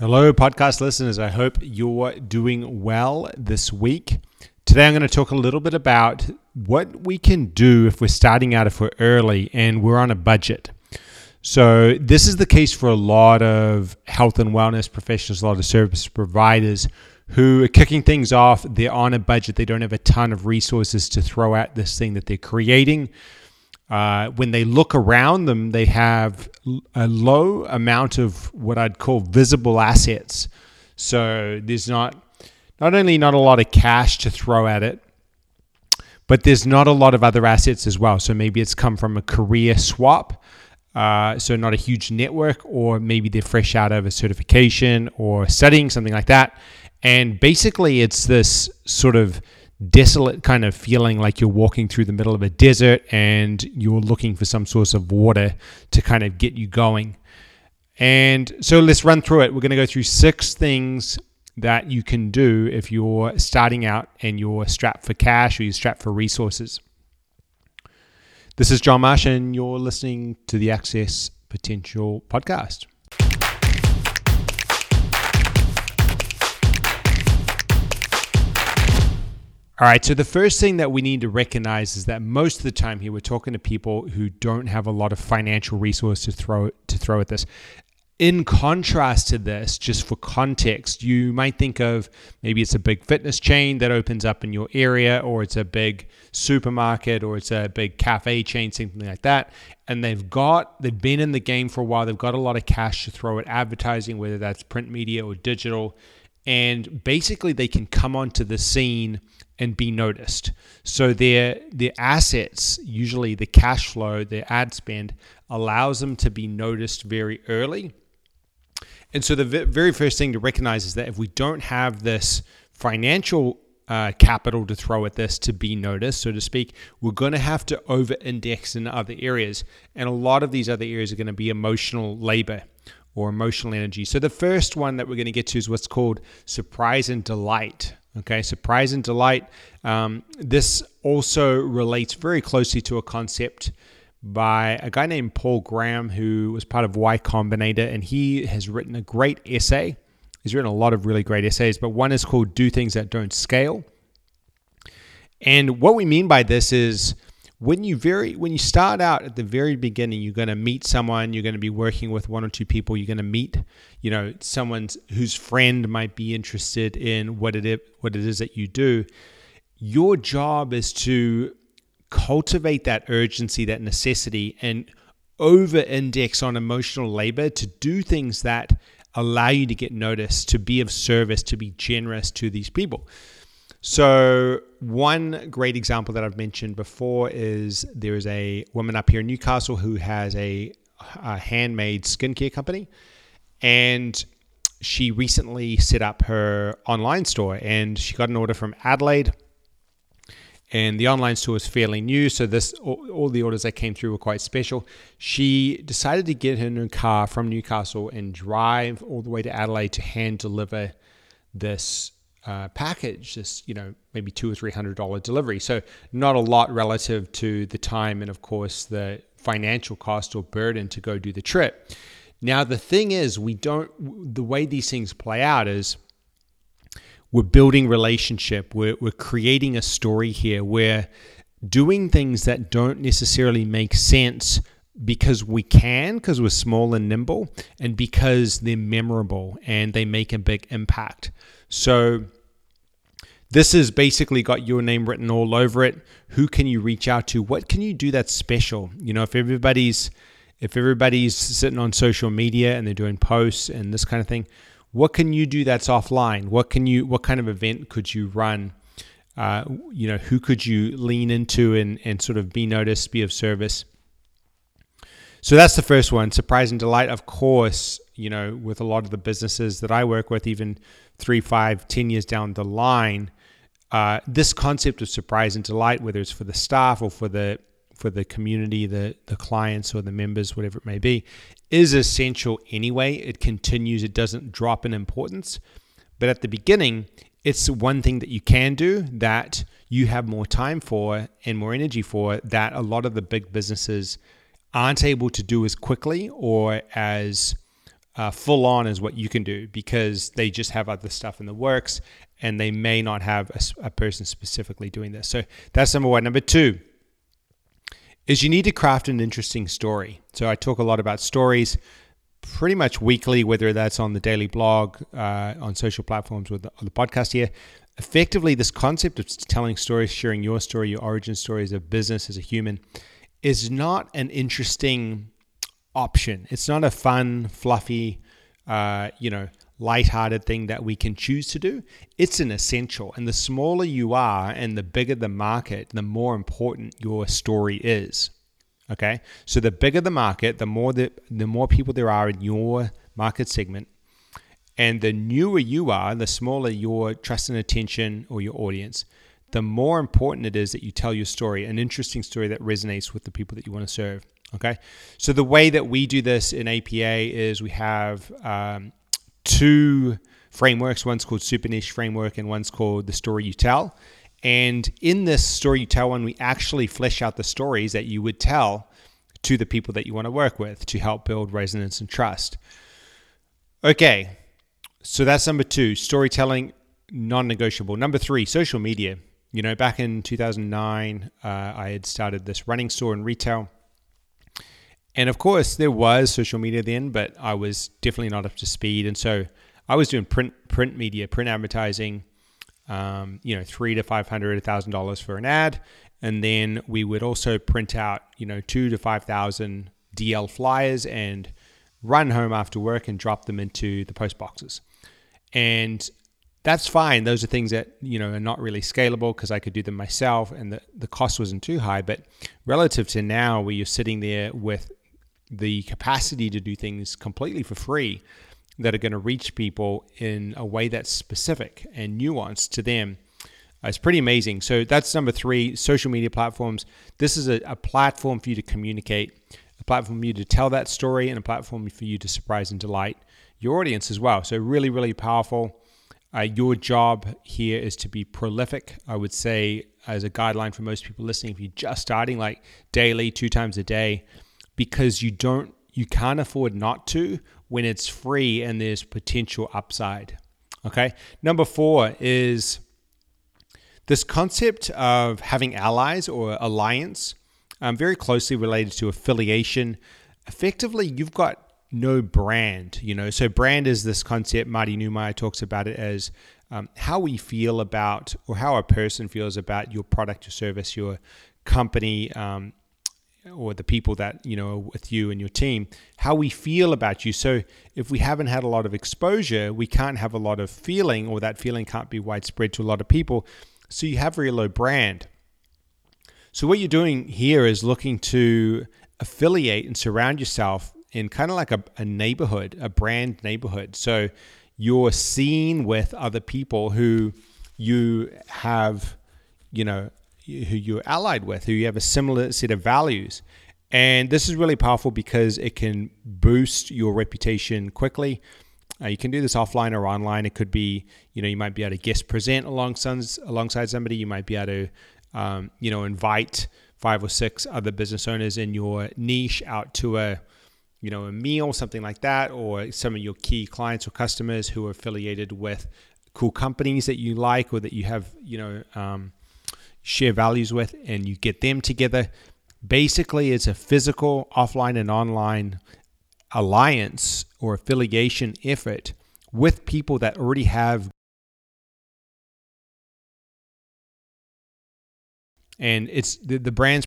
Hello, podcast listeners. I hope you're doing well this week. Today, I'm going to talk a little bit about what we can do if we're starting out, if we're early and we're on a budget. So, this is the case for a lot of health and wellness professionals, a lot of service providers who are kicking things off. They're on a budget, they don't have a ton of resources to throw at this thing that they're creating. Uh, when they look around them, they have a low amount of what I'd call visible assets. So there's not not only not a lot of cash to throw at it, but there's not a lot of other assets as well. So maybe it's come from a career swap, uh, so not a huge network, or maybe they're fresh out of a certification or studying something like that. And basically, it's this sort of desolate kind of feeling like you're walking through the middle of a desert and you're looking for some source of water to kind of get you going. And so let's run through it. We're going to go through six things that you can do if you're starting out and you're strapped for cash or you're strapped for resources. This is John Marsh, and you're listening to the Access Potential podcast. All right, so the first thing that we need to recognize is that most of the time here we're talking to people who don't have a lot of financial resources to throw to throw at this. In contrast to this, just for context, you might think of maybe it's a big fitness chain that opens up in your area, or it's a big supermarket, or it's a big cafe chain, something like that. And they've got, they've been in the game for a while, they've got a lot of cash to throw at advertising, whether that's print media or digital. And basically, they can come onto the scene and be noticed. So their their assets, usually the cash flow, their ad spend, allows them to be noticed very early. And so the very first thing to recognize is that if we don't have this financial uh, capital to throw at this to be noticed, so to speak, we're going to have to over index in other areas. And a lot of these other areas are going to be emotional labor or emotional energy. So the first one that we're going to get to is what's called surprise and delight. Okay, surprise and delight. Um, this also relates very closely to a concept by a guy named Paul Graham, who was part of Y Combinator, and he has written a great essay. He's written a lot of really great essays, but one is called Do Things That Don't Scale. And what we mean by this is when you very when you start out at the very beginning you're going to meet someone you're going to be working with one or two people you're going to meet you know someone's whose friend might be interested in what it is, what it is that you do. Your job is to cultivate that urgency that necessity and over index on emotional labor to do things that allow you to get noticed to be of service to be generous to these people so, one great example that I've mentioned before is there is a woman up here in Newcastle who has a, a handmade skincare company, and she recently set up her online store and she got an order from Adelaide. And the online store is fairly new, so this all, all the orders that came through were quite special. She decided to get her new car from Newcastle and drive all the way to Adelaide to hand deliver this uh, package, this you know maybe two or three hundred dollar delivery. So not a lot relative to the time and of course the financial cost or burden to go do the trip. Now the thing is, we don't. The way these things play out is we're building relationship. We're we're creating a story here. We're doing things that don't necessarily make sense because we can, because we're small and nimble, and because they're memorable and they make a big impact. So, this has basically got your name written all over it. Who can you reach out to? What can you do that's special? You know, if everybody's if everybody's sitting on social media and they're doing posts and this kind of thing, what can you do that's offline? What can you what kind of event could you run? Uh, you know, who could you lean into and, and sort of be noticed, be of service? So that's the first one. Surprise and delight, of course, you know, with a lot of the businesses that I work with, even three, five, ten years down the line, uh, this concept of surprise and delight, whether it's for the staff or for the for the community, the the clients or the members, whatever it may be, is essential anyway. It continues; it doesn't drop in importance. But at the beginning, it's one thing that you can do that you have more time for and more energy for that a lot of the big businesses aren't able to do as quickly or as uh, full on as what you can do because they just have other stuff in the works and they may not have a, a person specifically doing this. So that's number one. Number two is you need to craft an interesting story. So I talk a lot about stories pretty much weekly, whether that's on the daily blog, uh, on social platforms, or the, on the podcast here. Effectively, this concept of telling stories, sharing your story, your origin story as a business, as a human, is not an interesting option. It's not a fun, fluffy, uh, you know, lighthearted thing that we can choose to do. It's an essential. And the smaller you are and the bigger the market, the more important your story is. Okay? So the bigger the market, the more the, the more people there are in your market segment, and the newer you are, the smaller your trust and attention or your audience, the more important it is that you tell your story, an interesting story that resonates with the people that you want to serve. Okay. So the way that we do this in APA is we have um, two frameworks. One's called Super Niche Framework, and one's called The Story You Tell. And in this Story You Tell one, we actually flesh out the stories that you would tell to the people that you want to work with to help build resonance and trust. Okay, so that's number two storytelling, non negotiable. Number three, social media. You know, back in 2009, uh, I had started this running store in retail. And of course, there was social media then, but I was definitely not up to speed. And so I was doing print print media, print advertising, um, you know, three to five hundred, thousand dollars for an ad, and then we would also print out, you know, two to five thousand DL flyers and run home after work and drop them into the post boxes. And that's fine. Those are things that you know are not really scalable because I could do them myself, and the the cost wasn't too high. But relative to now, where you're sitting there with the capacity to do things completely for free that are going to reach people in a way that's specific and nuanced to them. Uh, it's pretty amazing. So that's number three social media platforms. This is a, a, platform for you to communicate, a platform for you to tell that story, and a platform for you to surprise and delight your audience as well. So, really, really powerful. Uh, your job here is to be prolific. I would say, as a guideline for most people listening, if you're just starting, like daily, two times a day, because you don't you can't afford not to when it's free and there's potential upside. Okay. Number four is this concept of having allies or alliance, um, very closely related to affiliation. Effectively, you've got no brand, you know. So, brand is this concept. Marty Neumeier talks about it as um, how we feel about, or how a person feels about your product your service, your company, um, or the people that you know are with you and your team how we feel about you. So if we haven't had a lot of exposure we can't have a lot of feeling or that feeling can't be widespread to a lot of people. So you have very low brand. So what you're doing here is looking to affiliate and surround yourself in kind of like a, a neighborhood a brand neighborhood. So you're seen with other people who you have you know who you're allied with, who you have a similar set of values. And this is really powerful because it can boost your reputation quickly. Uh, you can do this offline or online. It could be, you know, you might be able to guest present alongside alongside somebody. You might be able to, um, you know, invite five or six other business owners in your niche out to a, you know, a meal, something like that, or some of your key clients or customers who are affiliated with cool companies that you like or that you have, you know, um, share values with and you get them together. Basically, it's a physical, offline, and online alliance or affiliation effort with people that already have and it's the, the brand's